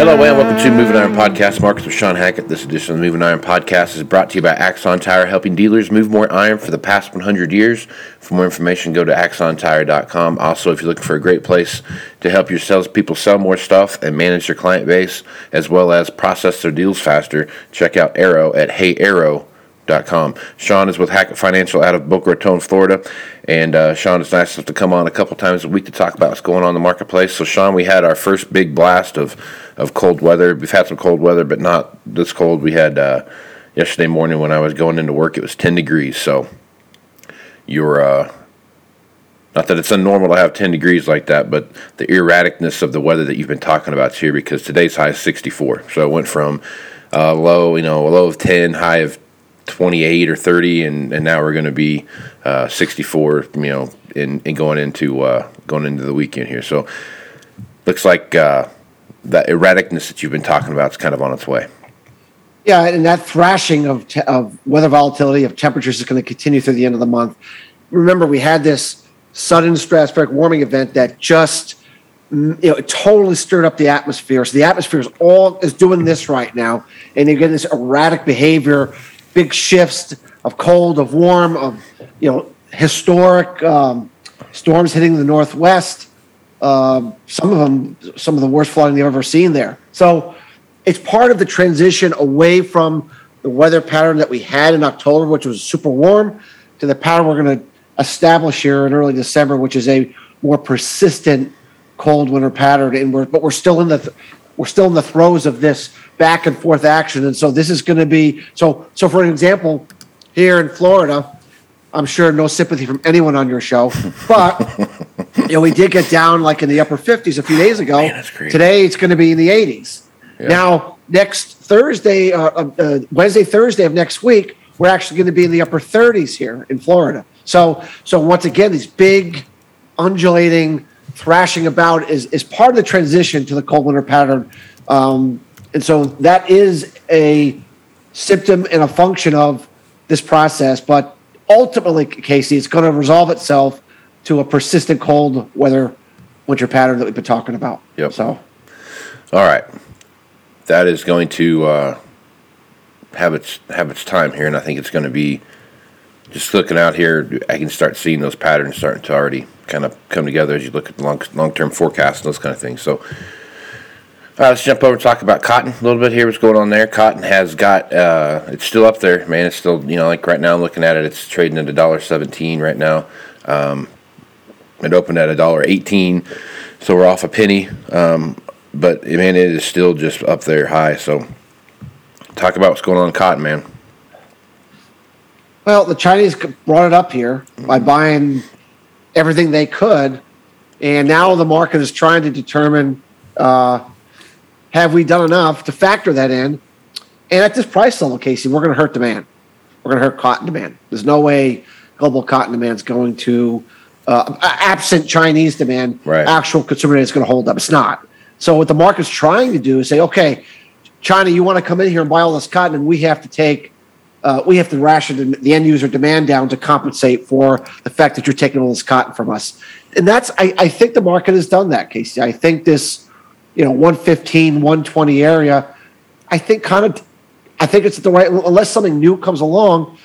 Hello and welcome to Moving Iron Podcast. Markets with Shawn Hackett. This edition of the Moving Iron Podcast is brought to you by Axon Tire, helping dealers move more iron for the past 100 years. For more information, go to axontire.com. Also, if you're looking for a great place to help your salespeople sell more stuff and manage their client base, as well as process their deals faster, check out Arrow at heyarrow.com. Shawn is with Hackett Financial out of Boca Raton, Florida. And uh, Shawn is nice enough to come on a couple times a week to talk about what's going on in the marketplace. So, Shawn, we had our first big blast of, of cold weather. We've had some cold weather, but not this cold. We had uh, yesterday morning when I was going into work, it was 10 degrees. So, you're. Uh, not that it's unnormal to have 10 degrees like that, but the erraticness of the weather that you've been talking about here because today's high is 64. So it went from uh, low, you know, a low of 10, high of 28 or 30, and, and now we're going to be uh, 64, you know, in, in going into uh, going into the weekend here. So looks like uh, that erraticness that you've been talking about is kind of on its way. Yeah, and that thrashing of, te- of weather volatility of temperatures is going to continue through the end of the month. Remember, we had this sudden stratospheric warming event that just mm, you know it totally stirred up the atmosphere. So the atmosphere is all is doing this right now, and you're getting this erratic behavior, big shifts of cold, of warm, of you know historic um, storms hitting the northwest. Um, some of them, some of the worst flooding they've ever seen there. So it's part of the transition away from the weather pattern that we had in October, which was super warm, to the pattern we're going to establish here in early December, which is a more persistent cold winter pattern. And we're but we're still in the th- we're still in the throes of this back and forth action. And so this is going to be so so for an example, here in Florida, I'm sure no sympathy from anyone on your show, but you know we did get down like in the upper 50s a few days ago. Man. Today it's going to be in the 80s. Now next Thursday, uh, uh, uh, Wednesday, Thursday of next week, we're actually going to be in the upper 30s here in Florida. So so once again, these big undulating thrashing about is is part of the transition to the cold winter pattern. Um, and so that is a symptom and a function of this process. But ultimately, Casey, it's going to resolve itself to a persistent cold weather winter pattern that we've been talking about. Yep. So All right, that is going to uh, have its have its time here, and I think it's going to be just looking out here. I can start seeing those patterns starting to already kind of come together as you look at the long long term forecast and those kind of things. So. Uh, let's jump over and talk about cotton a little bit here. What's going on there? Cotton has got uh, it's still up there, man. It's still you know like right now, I'm looking at it, it's trading at a dollar seventeen right now. Um, it opened at a dollar eighteen, so we're off a penny. Um, but man, it is still just up there high. So, talk about what's going on in cotton, man. Well, the Chinese brought it up here by buying everything they could, and now the market is trying to determine uh, have we done enough to factor that in. And at this price level, Casey, we're going to hurt demand. We're going to hurt cotton demand. There's no way global cotton demand is going to, uh, absent Chinese demand, Right. actual consumer demand is going to hold up. It's not. So what the market's trying to do is say, okay, China, you want to come in here and buy all this cotton, and we have to take uh, we have to ration the- end user demand down to compensate for the fact that you're taking all this cotton from us. And that's, I, I think the market has done that, Casey. I think this you know 115, 120 area, I think kind of I think it's at the right unless something new comes along.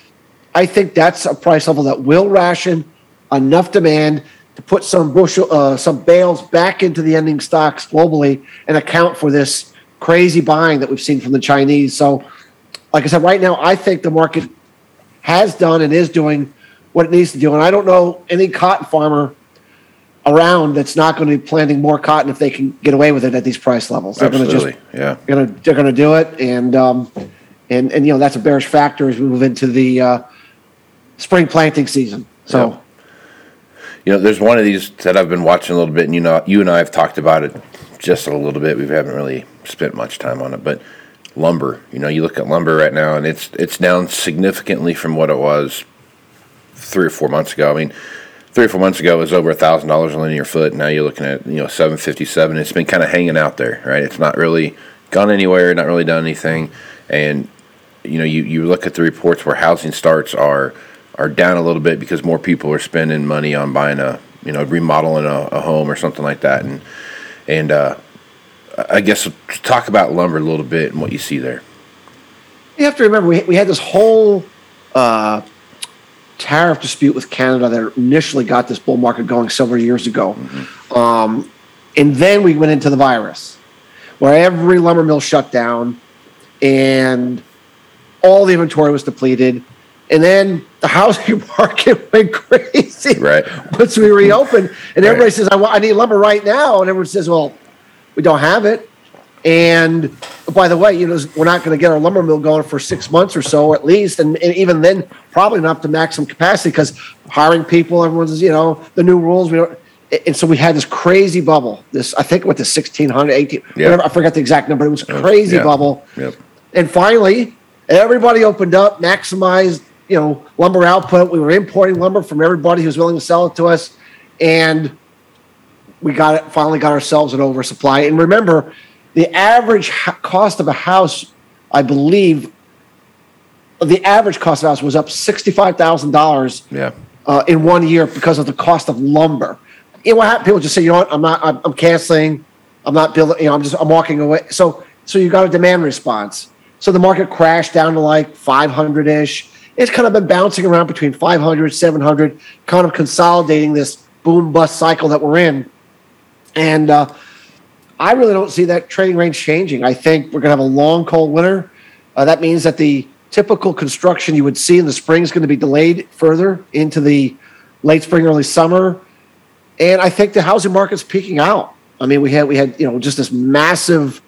I think that's a price level that will ration enough demand to put some bushel, uh, some bales back into the ending stocks globally and account for this crazy buying that we've seen from the Chinese. So, like I said, right now I think the market has done and is doing what it needs to do, and I don't know any cotton farmer around that's not going to be planting more cotton if they can get away with it at these price levels. They're going to Absolutely. just yeah. gonna they're gonna do it, and um, and and you know that's a bearish factor as we move into the uh, spring planting season. So Yeah. You know, there's one of these that I've been watching a little bit, and you know, you and I have talked about it just a little bit. We haven't really spent much time on it, but lumber. You know, you look at lumber right now, and it's it's down significantly from what it was three or four months ago. I mean, three or four months ago it was over a thousand dollars a linear foot. Now you're looking at you know seven fifty seven. It's been kind of hanging out there, right? It's not really gone anywhere, not really done anything, and you know you, you look at the reports where housing starts are are down a little bit because more people are spending money on buying a you know remodeling a, a home or something like that, and and uh, I guess talk about lumber a little bit and what you see there. you have to remember we we had this whole uh, tariff dispute with Canada that initially got this bull market going several years ago, um, and then we went into the virus, where every lumber mill shut down, and all the inventory was depleted. And then the housing market went crazy. Right. Once we reopened, and everybody says, I, want, I need lumber right now. And everyone says, well, we don't have it. And by the way, you know, we're not going to get our lumber mill going for six months or so at least. And, and even then, probably not to maximum capacity because hiring people, everyone's, you know, the new rules. We don't, and so we had this crazy bubble. This, I think, with the 1600, 18, Yeah. whatever, I forgot the exact number. It was crazy yeah. bubble. Yep. And finally, everybody opened up, maximized, you know, lumber output. We were importing lumber from everybody who was willing to sell it to us, and we got it. Finally, got ourselves an oversupply. And remember, the average ha- cost of a house, I believe, the average cost of a house was up sixty-five thousand dollars Yeah. uh, in one year because of the cost of lumber. You know what happened? People just say, you know what, I'm not, I'm, I'm canceling, I'm not building, you know, I'm just, I'm walking away. So, so you got a demand response. So the market crashed down to like 500 ish. It's kind of been bouncing around between 500, 700, kind of consolidating this boom bust cycle that we're in. And uh, I really don't see that trading range changing. I think we're going to have a long, cold winter. Uh, that means that the typical construction you would see in the spring is going to be delayed further into the late spring, early summer. And I think the housing market's peaking out. I mean, we had we had you know just this massive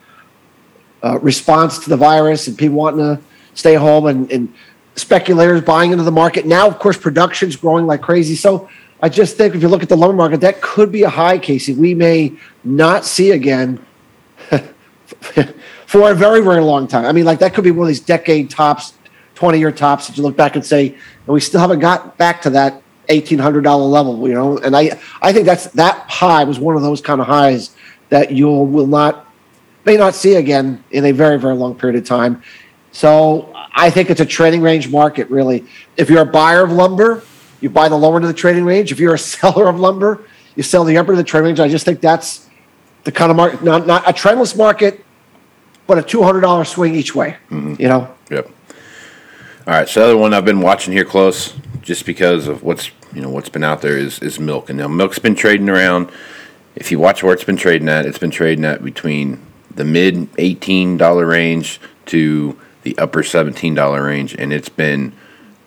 uh, response to the virus and people wanting to stay home and, and speculators buying into the market. Now, of course, production's growing like crazy. So I just think if you look at the lumber market, that could be a high, Casey. We may not see again for a very, very long time. I mean, like that could be one of these decade tops, 20 year tops that you look back and say, and we still haven't got back to that $1,800 level, you know? And I, I think that's that high was one of those kind of highs that you will not, may not see again in a very, very long period of time. So I think it's a trading range market, really. If you're a buyer of lumber, you buy the lower end of the trading range. If you're a seller of lumber, you sell the upper end of the trading range. I just think that's the kind of market, not, not a trendless market, but a $200 swing each way, mm-hmm. you know? Yep. All right. So the other one I've been watching here close, just because of what's you know what's been out there is is milk, and now milk's been trading around. If you watch where it's been trading at, it's been trading at between the mid eighteen dollar range to the upper seventeen dollar range, and it's been,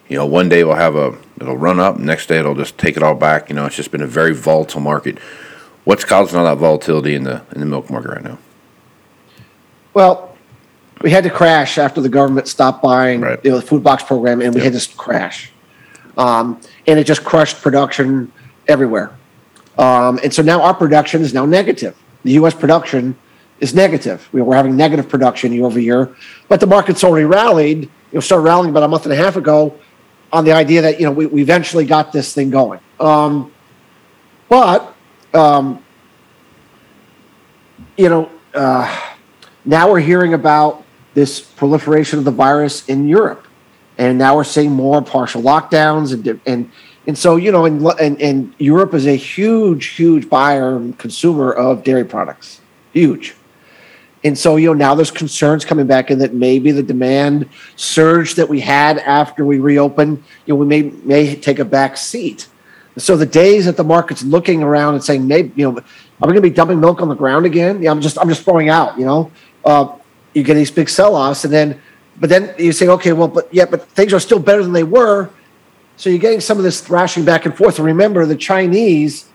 you know, one day we'll have a it'll run up, next day it'll just take it all back. You know, it's just been a very volatile market. What's causing all that volatility in the in the milk market right now? Well, we had to crash after the government stopped buying Right. you know, the food box program, and we had to crash. Um, and it just crushed production everywhere. Um, and so now our production is now negative. The U.S. production is negative. We- We're having negative production year over year, but the market's already rallied. You know, started rallying about a month and a half ago on the idea that you know we, we eventually got this thing going. Um, but um, you know, uh, now we're hearing about this proliferation of the virus in Europe, and now we're seeing more partial lockdowns and and and so you know, and and, and Europe is a huge, huge buyer and consumer of dairy products, huge. And so, you know, now there's concerns coming back in that maybe the demand surge that we had after we reopened, you know, we may may take a back seat. So the days that the market's looking around and saying, maybe, you know, we going to be dumping milk on the ground again? Yeah, I'm just, I'm just throwing out, you know, uh, you get these big sell-offs and then, but then you say, okay, well, but yeah, but things are still better than they were. So you're getting some of this thrashing back and forth. And remember, the Chinese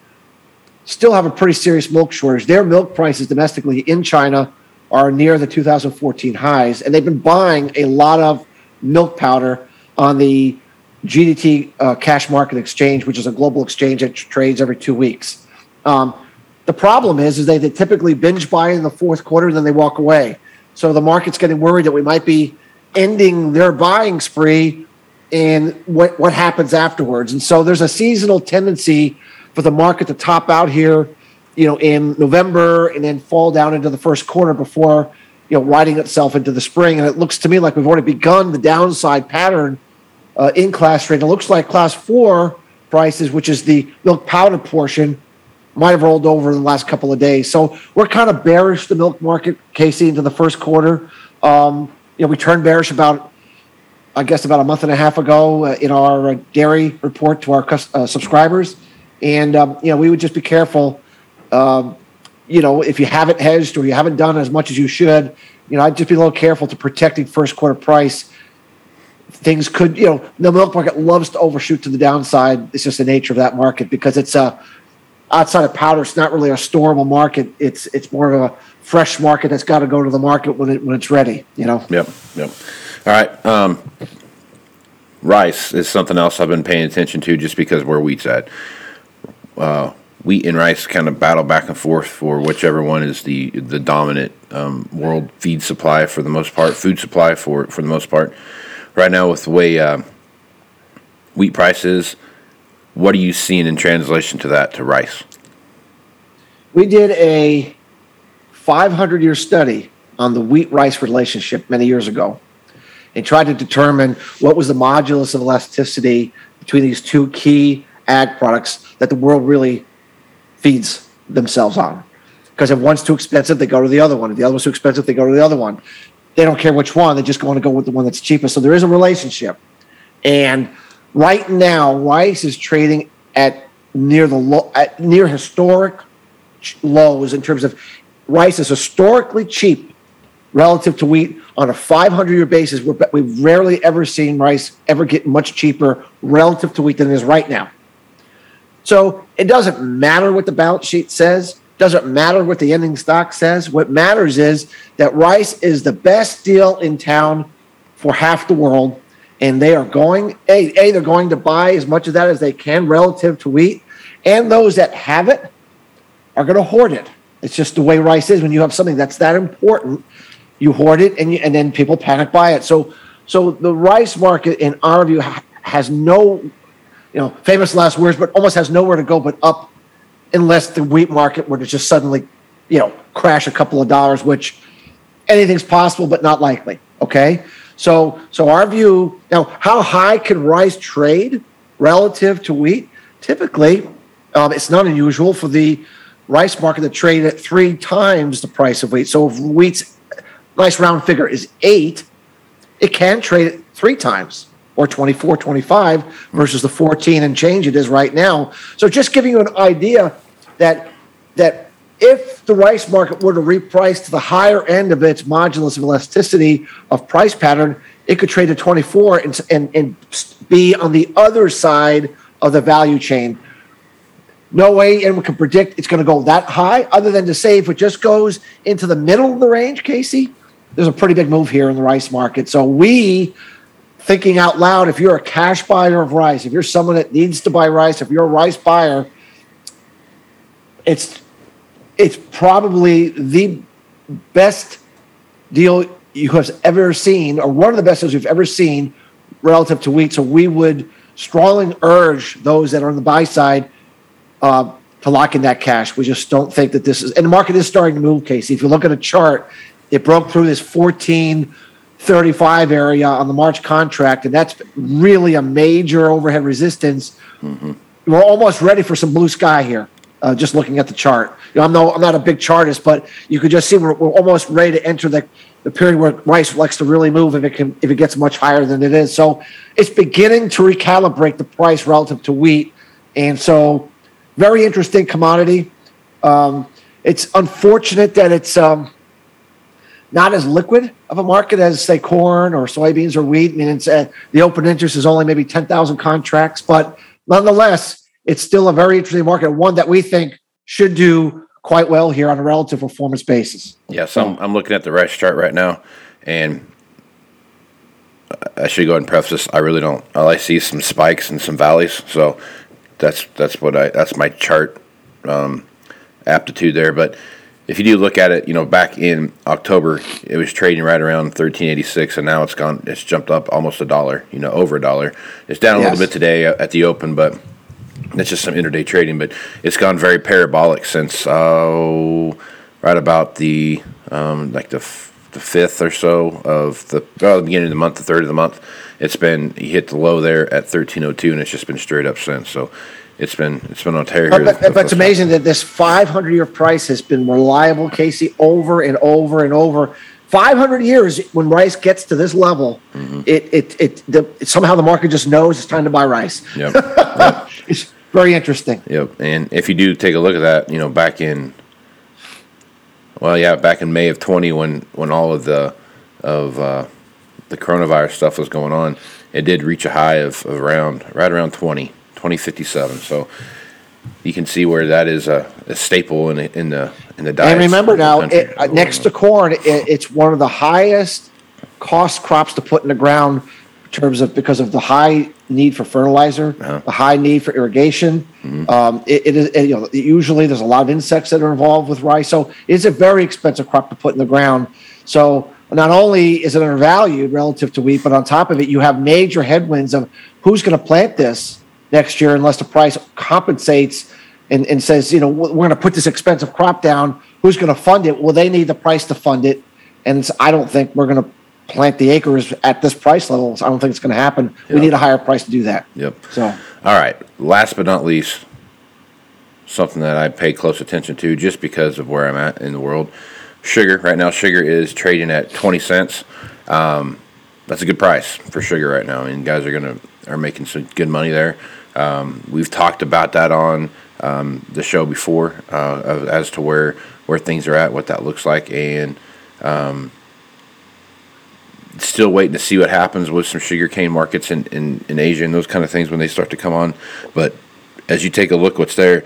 still have a pretty serious milk shortage. Their milk prices domestically in China are near the 2014 highs, and they've been buying a lot of milk powder on the GDT uh, Cash Market Exchange, which is a global exchange that trades every two weeks. Um, the problem is, is they, they typically binge buy in the fourth quarter and then they walk away. So the market's getting worried that we might be ending their buying spree and what, what happens afterwards. And so there's a seasonal tendency for the market to top out here, you know, in November and then fall down into the first quarter before, you know, riding itself into the spring. And it looks to me like we've already begun the downside pattern uh, in class trade. It looks like class four prices, which is the milk powder portion, might have rolled over in the last couple of days. So we're kind of bearish the milk market, Casey, into the first quarter. Um, you know, we turned bearish about, I guess, about a month and a half ago uh, in our uh, dairy report to our uh, subscribers, and um, you know, we would just be careful. Um, you know, if you haven't hedged or you haven't done as much as you should, you know, I'd just be a little careful to protecting first quarter price. Things could, you know, the milk market loves to overshoot to the downside. It's just the nature of that market because it's a outside of powder, it's not really a storable market. It's it's more of a fresh market that's got to go to the market when it when it's ready. You know. Yep. Yep. All right. Um, rice is something else I've been paying attention to just because where wheat's at. Uh, wheat and rice kind of battle back and forth for whichever one is the the dominant um, world feed supply for the most part, food supply for for the most part. Right now, with the way uh, wheat prices what are you seeing in translation to that to rice? We did a 500 year study on the wheat rice relationship many years ago and tried to determine what was the modulus of elasticity between these two key ag products that the world really feeds themselves on. Because if one's too expensive, they go to the other one. If the other one's too expensive, they go to the other one. They don't care which one, they just want to go with the one that's cheapest. So there is a relationship. And Right now, rice is trading at near the low, at near historic lows in terms of rice is historically cheap relative to wheat on a 500 year basis. we have rarely ever seen rice ever get much cheaper relative to wheat than it is right now. So it doesn't matter what the balance sheet says, doesn't matter what the ending stock says. What matters is that rice is the best deal in town for half the world and they are going a, a they're going to buy as much of that as they can relative to wheat and those that have it are going to hoard it. It's just the way rice is. When you have something that's that important you hoard it and you, and then people panic buy it. So so the rice market in our view has no you know famous last words but almost has nowhere to go but up unless the wheat market were to just suddenly you know crash a couple of dollars which anything's possible but not likely okay so, so our view now, how high can rice trade relative to wheat? Typically, um, it's not unusual for the rice market to trade at three times the price of wheat. So, if wheat's nice round figure is eight, it can trade at three times or 24, 25 versus the 14 and change it is right now. So, just giving you an idea that that if the rice market were to reprice to the higher end of its modulus of elasticity of price pattern, it could trade at 24 and, and, and be on the other side of the value chain. No way anyone can predict it's going to go that high, other than to say if it just goes into the middle of the range, Casey, there's a pretty big move here in the rice market. So we thinking out loud, if you're a cash buyer of rice, if you're someone that needs to buy rice, if you're a rice buyer, it's it's probably the best deal you have ever seen, or one of the best deals you've ever seen relative to wheat. So we would strongly urge those that are on the buy side uh, to lock in that cash. We just don't think that this is, and the market is starting to move, Casey. If you look at a chart, it broke through this 1435 area on the March contract, and that's really a major overhead resistance. Mm-hmm. We're almost ready for some blue sky here Uh, just looking at the chart, you know, I'm no, I'm not a big chartist, but you could just see we're, we're almost ready to enter the, the period where rice likes to really move if it can if it gets much higher than it is. So it's beginning to recalibrate the price relative to wheat, and so very interesting commodity. Um, it's unfortunate that it's um, not as liquid of a market as say corn or soybeans or wheat. I mean, it's uh, the open interest is only maybe ten thousand contracts, but nonetheless, it's still a very interesting market. One that we think should do quite well here on a relative performance basis. Yeah, so I'm, I'm looking at the rice chart right now, and I should go ahead and preface this. I really don't. All I see is some spikes and some valleys. So that's that's what I that's my chart um, aptitude there. But if you do look at it, you know, back in October, it was trading right around 1386, and now it's gone. It's jumped up almost a dollar. You know, over a dollar. It's down a Yes. little bit today at the open, but that's just some intraday trading. But it's gone very parabolic since uh, right about the um, like the f- the fifth or so of the well, the beginning of the month, the third of the month. It's been he hit the low there at 1302, and it's just been straight up since. So. It's been it's been on tear here. But, but, but it's amazing that this 500 year price has been reliable, Casey, over and over and over. 500 years, when rice gets to this level, Mm-hmm. it it it the, somehow the market just knows it's time to buy rice. Yep. It's very interesting. Yep. And if you do take a look at that, you know, back in well, yeah, back in May of 20 when when all of the of uh, the coronavirus stuff was going on, it did reach a high of, of around right around 20, 2057. So you can see where that is a, a staple in the, in the in the diet. And remember now, it, uh, next to corn, it, it's one of the highest cost crops to put in the ground in terms of because of the high need for fertilizer, Uh-huh. the high need for irrigation. Um, it, it is it, you know usually there's a lot of insects that are involved with rice, so it's a very expensive crop to put in the ground. So not only is it undervalued relative to wheat, but on top of it, you have major headwinds of who's going to plant this next year unless the price compensates and, and says, you know, we're going to put this expensive crop down. Who's going to fund it? Well, they need the price to fund it. And I don't think we're going to plant the acres at this price level. So I don't think it's going to happen. We need a higher price to do that. Yep. So All right. Last but not least, something that I pay close attention to just because of where I'm at in the world. Sugar right now, sugar is trading at twenty cents. Um, that's a good price for sugar right now. I mean, guys are gonna are making some good money there. Um, we've talked about that on um, the show before uh, as to where where things are at, what that looks like, and still waiting to see what happens with some sugarcane markets in, in, in Asia and those kind of things when they start to come on. But as you take a look what's there,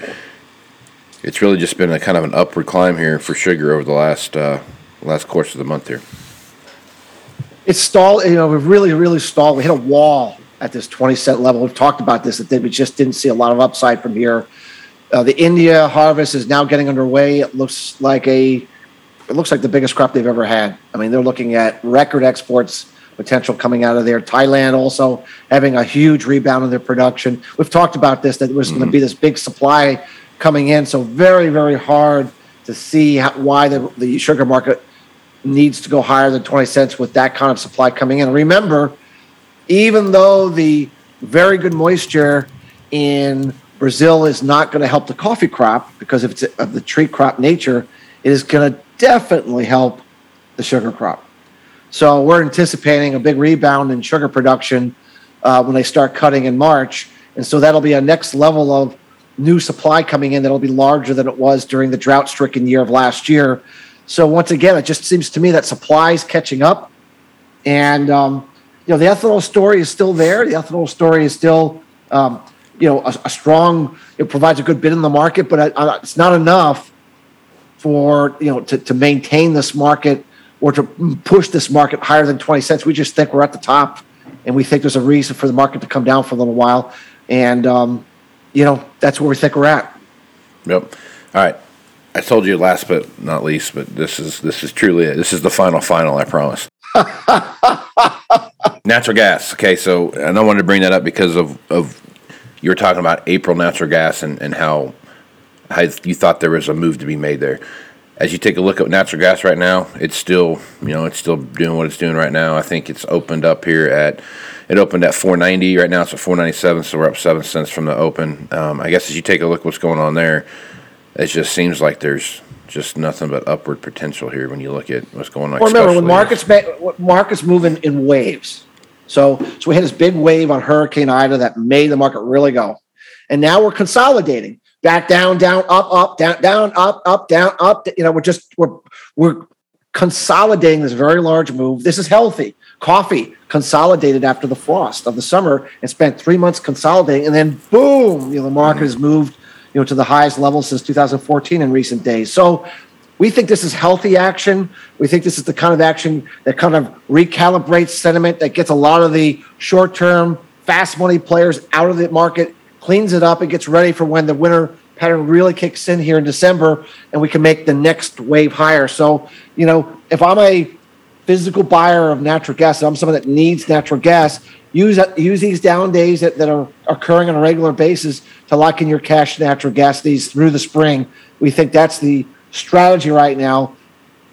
it's really just been a kind of an upward climb here for sugar over the last uh, last course of the month here. It's stalled. You know, we've really, really stalled. We hit a wall at this 20 cent level. We've talked about this, that we just didn't see a lot of upside from here. Uh, the India harvest is now getting underway. It looks like a it looks like the biggest crop they've ever had. I mean, they're looking at record exports potential coming out of there. Thailand also having a huge rebound in their production. We've talked about this that there's going to be this big supply coming in. So very, very hard to see how, why the, the sugar market needs to go higher than 20 cents with that kind of supply coming in. Remember, even though the very good moisture in Brazil is not going to help the coffee crop because of, its, of the tree crop nature, it is going to definitely help the sugar crop. So we're anticipating a big rebound in sugar production uh, when they start cutting in March, and so that'll be a next level of new supply coming in that'll be larger than it was during the drought-stricken year of last year. So once again, it just seems to me that supply is catching up, and um, you know the ethanol story is still there. The ethanol story is still um, you know a, a strong. It provides a good bid in the market, but uh, uh, it's not enough for you know to, to maintain this market or to push this market higher than 20 cents we just think we're at the top and we think there's a reason for the market to come down for a little while and um, you know that's where we think we're at Yep. All right. I told you last but not least, but this is this is truly it. This is the final final. I promise. natural gas. Okay, so and I wanted to bring that up because of of you were talking about April natural gas and and how how you thought there was a move to be made there. As you take a look at natural gas right now, it's still you know it's still doing what it's doing right now. I think it's opened up here at it opened at 490 right now. It's at 497, so we're up seven cents from the open. Um, I guess as you take a look what's going on there, it just seems like there's just nothing but upward potential here when you look at what's going on. Well, remember when markets ma- markets moving in waves. So so we had this big wave on Hurricane Ida that made the market really go, and now we're consolidating back down, down, up, up, down, down, up, up, down, up. You know, we're just we're we're consolidating this very large move. This is healthy. Coffee consolidated after the frost of the summer and spent three months consolidating, and then boom, you know, the market mm-hmm. has moved, you know, to the highest level since 2014 in recent days. So we think this is healthy action. We think this is the kind of action that kind of recalibrates sentiment, that gets a lot of the short term, fast money players out of the market, cleans it up, and gets ready for when the winter pattern really kicks in here in December and we can make the next wave higher. So, you know, if I'm a physical buyer of natural gas, I'm someone that needs natural gas, use use these down days that, that are occurring on a regular basis to lock in your cash natural gas needs through the spring. We think that's the strategy right now.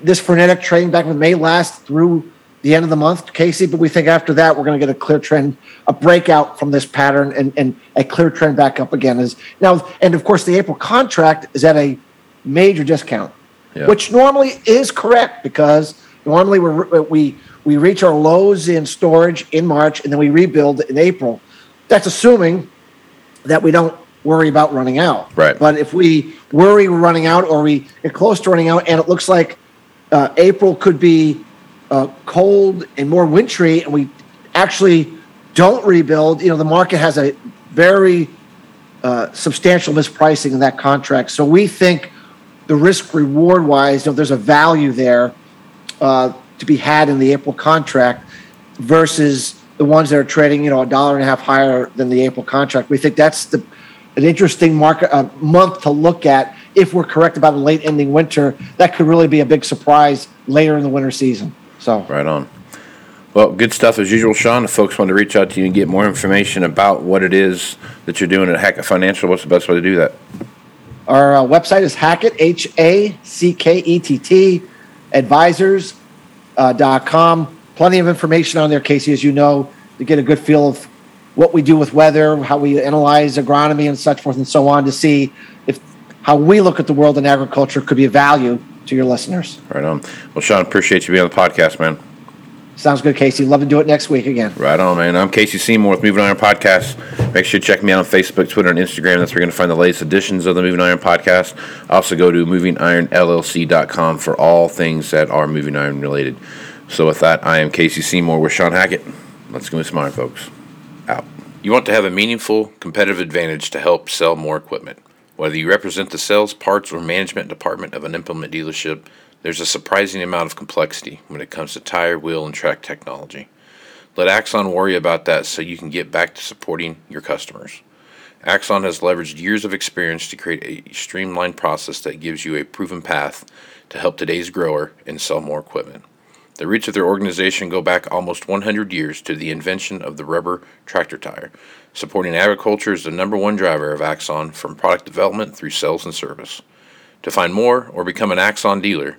This frenetic trading back may last through the end of the month, Casey, but we think after that we're going to get a clear trend, a breakout from this pattern, and, and a clear trend back up again. Is now, and of course, the April contract is at a major discount, Yeah. which normally is correct because normally we we we reach our lows in storage in March and then we rebuild in April. That's assuming that we don't worry about running out. Right. But if we worry we're running out or we get close to running out and it looks like uh, April could be uh, cold and more wintry and we actually don't rebuild, you know, the market has a very uh, substantial mispricing in that contract. So we think the risk reward wise, you know, there's a value there uh, to be had in the April contract versus the ones that are trading, you know, a dollar and a half higher than the April contract. We think that's the an interesting market uh, month to look at if we're correct about a late ending winter. That could really be a big surprise later in the winter season. So Right on. Well, good stuff as usual, Shawn. If folks want to reach out to you and get more information about what it is that you're doing at Hackett Financial, what's the best way to do that? Our uh, website is Hackett, H A C K E T T, advisors.com. Uh. Plenty of information on there, Casey, as you know, to get a good feel of what we do with weather, how we analyze agronomy and such forth and so on to see if how we look at the world in agriculture could be of value to your listeners. Right on. Well, Shawn, appreciate you being on the podcast, man. Sounds good, Casey. Love to do it next week again. Right on, man. I'm Casey Seymour with Moving Iron Podcast. Make sure you check me out on Facebook, Twitter, and Instagram. That's where you're going to find the latest editions of the Moving Iron Podcast. Also, go to movingironllc.com for all things that are Moving Iron related. So, with that, I am Casey Seymour with Shawn Hackett. Let's go with some iron, folks. Out. You want to have a meaningful competitive advantage to help sell more equipment. Whether you represent the sales, parts, or management department of an implement dealership, there's a surprising amount of complexity when it comes to tire, wheel, and track technology. Let Axon worry about that so you can get back to supporting your customers. Axon has leveraged years of experience to create a streamlined process that gives you a proven path to help today's grower and sell more equipment. The roots of their organization go back almost 100 years to the invention of the rubber tractor tire. Supporting agriculture is the number one driver of Axon from product development through sales and service. To find more or become an Axon dealer,